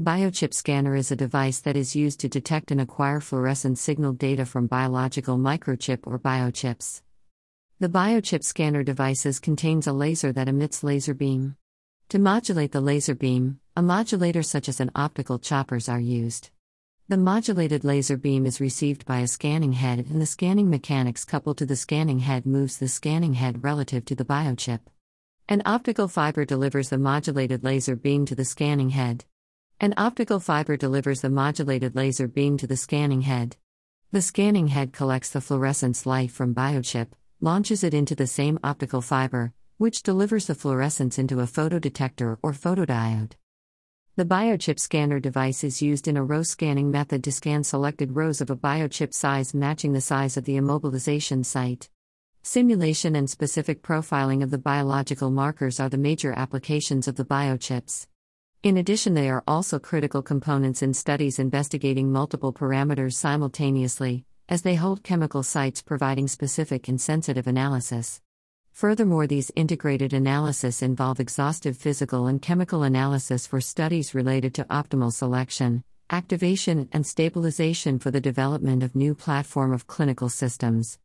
Biochip scanner is a device that is used to detect and acquire fluorescent signal data from biological microchip or biochips. The biochip scanner devices contains a laser that emits laser beam. To modulate the laser beam, a modulator such as an optical choppers are used. The modulated laser beam is received by a scanning head and the scanning mechanics coupled to the scanning head moves the scanning head relative to the biochip. An optical fiber delivers the modulated laser beam to the scanning head. An optical fiber delivers the modulated laser beam to the scanning head. The scanning head collects the fluorescence light from biochip, launches it into the same optical fiber, which delivers the fluorescence into a photodetector or photodiode. The biochip scanner device is used in a row scanning method to scan selected rows of a biochip size matching the size of the immobilization site. Simulation and specific profiling of the biological markers are the major applications of the biochips. In addition, they are also critical components in studies investigating multiple parameters simultaneously, as they hold chemical sites providing specific and sensitive analysis. Furthermore, these integrated analysis involve exhaustive physical and chemical analysis for studies related to optimal selection, activation, and stabilization for the development of new platform of clinical systems.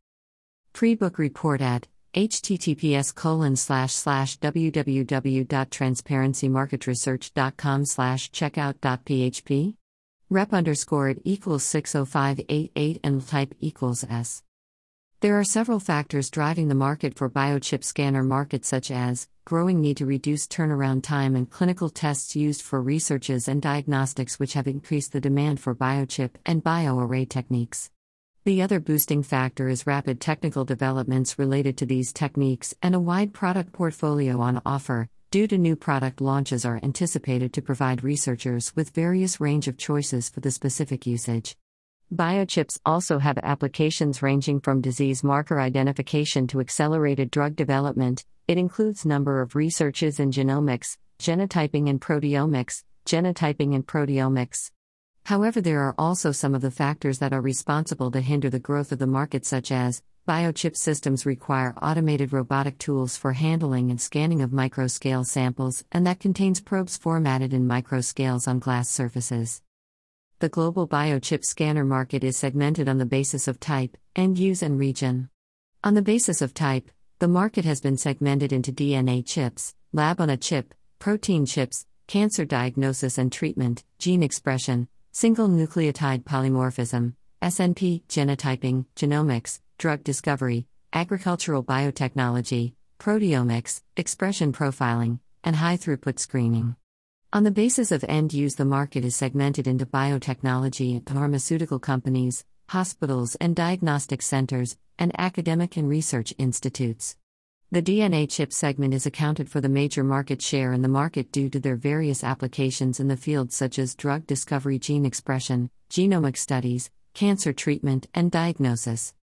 Pre-book report at https colon slash slash www.transparencymarketresearch.com slash checkout.php rep underscore it equals 60588 and type equals s. There are several factors driving the market for biochip scanner market such as growing need to reduce turnaround time and clinical tests used for researches and diagnostics which have increased the demand for biochip and bioarray techniques the other boosting factor is rapid technical developments related to these techniques and a wide product portfolio on offer, due to new product launches are anticipated to provide researchers with various range of choices for the specific usage. Biochips also have applications ranging from disease marker identification to accelerated drug development. It includes number of researches in genomics, genotyping and proteomics, genotyping and proteomics. However, there are also some of the factors that are responsible to hinder the growth of the market, such as biochip systems require automated robotic tools for handling and scanning of microscale samples, and that contains probes formatted in microscales on glass surfaces. The global biochip scanner market is segmented on the basis of type, end use, and region. On the basis of type, the market has been segmented into DNA chips, lab on a chip, protein chips, cancer diagnosis and treatment, gene expression, single nucleotide polymorphism, SNP, genotyping, genomics, drug discovery, agricultural biotechnology, proteomics, expression profiling, and high throughput screening. On the basis of end use, the market is segmented into biotechnology and pharmaceutical companies, hospitals and diagnostic centers, and academic and research institutes. The DNA chip segment is accounted for the major market share in the market due to their various applications in the fields such as drug discovery, gene expression, genomic studies, cancer treatment, and diagnosis.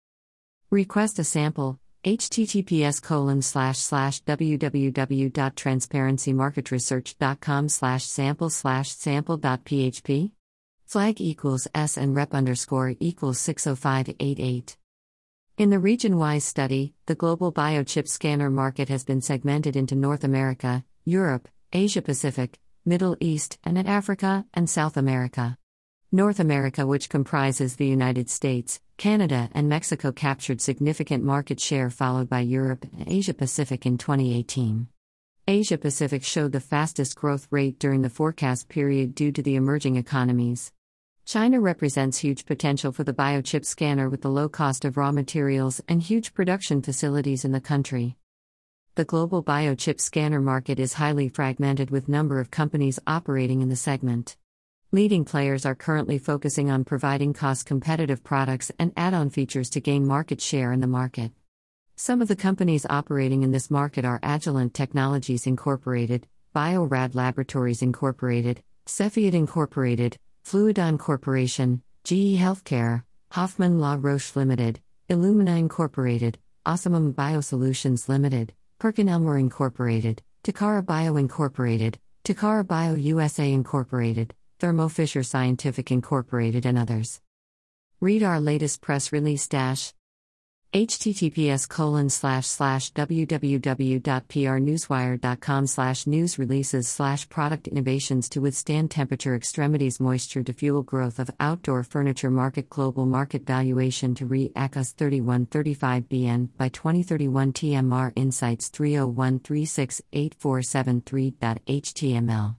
Request a sample https colon slash slash www.transparencymarketresearch.com slash sample slash sample.php flag equals s and rep underscore equals 60588 in the region wise study, the global biochip scanner market has been segmented into North America, Europe, Asia Pacific, Middle East, and Africa and South America. North America, which comprises the United States, Canada, and Mexico, captured significant market share, followed by Europe and Asia Pacific in 2018. Asia Pacific showed the fastest growth rate during the forecast period due to the emerging economies. China represents huge potential for the biochip scanner with the low cost of raw materials and huge production facilities in the country. The global biochip scanner market is highly fragmented with number of companies operating in the segment. Leading players are currently focusing on providing cost competitive products and add-on features to gain market share in the market. Some of the companies operating in this market are Agilent Technologies Incorporated, Bio-Rad Laboratories Incorporated, Cepheid Incorporated, Fluidigm Corporation, GE Healthcare, Hoffmann La Roche Limited, Illumina Incorporated, Ocimum Biosolutions Limited, PerkinElmer Incorporated, Takara Bio Incorporated, Takara Bio USA Incorporated, Thermo Fisher Scientific Incorporated, and others. Read our latest press release dash. Https colon slash slash www.prnewswire.com slash news releases slash product innovations to withstand temperature extremities moisture to fuel growth of outdoor furniture market global market valuation to re ACUS 3135 BN by 2031 TMR Insights 301368473.html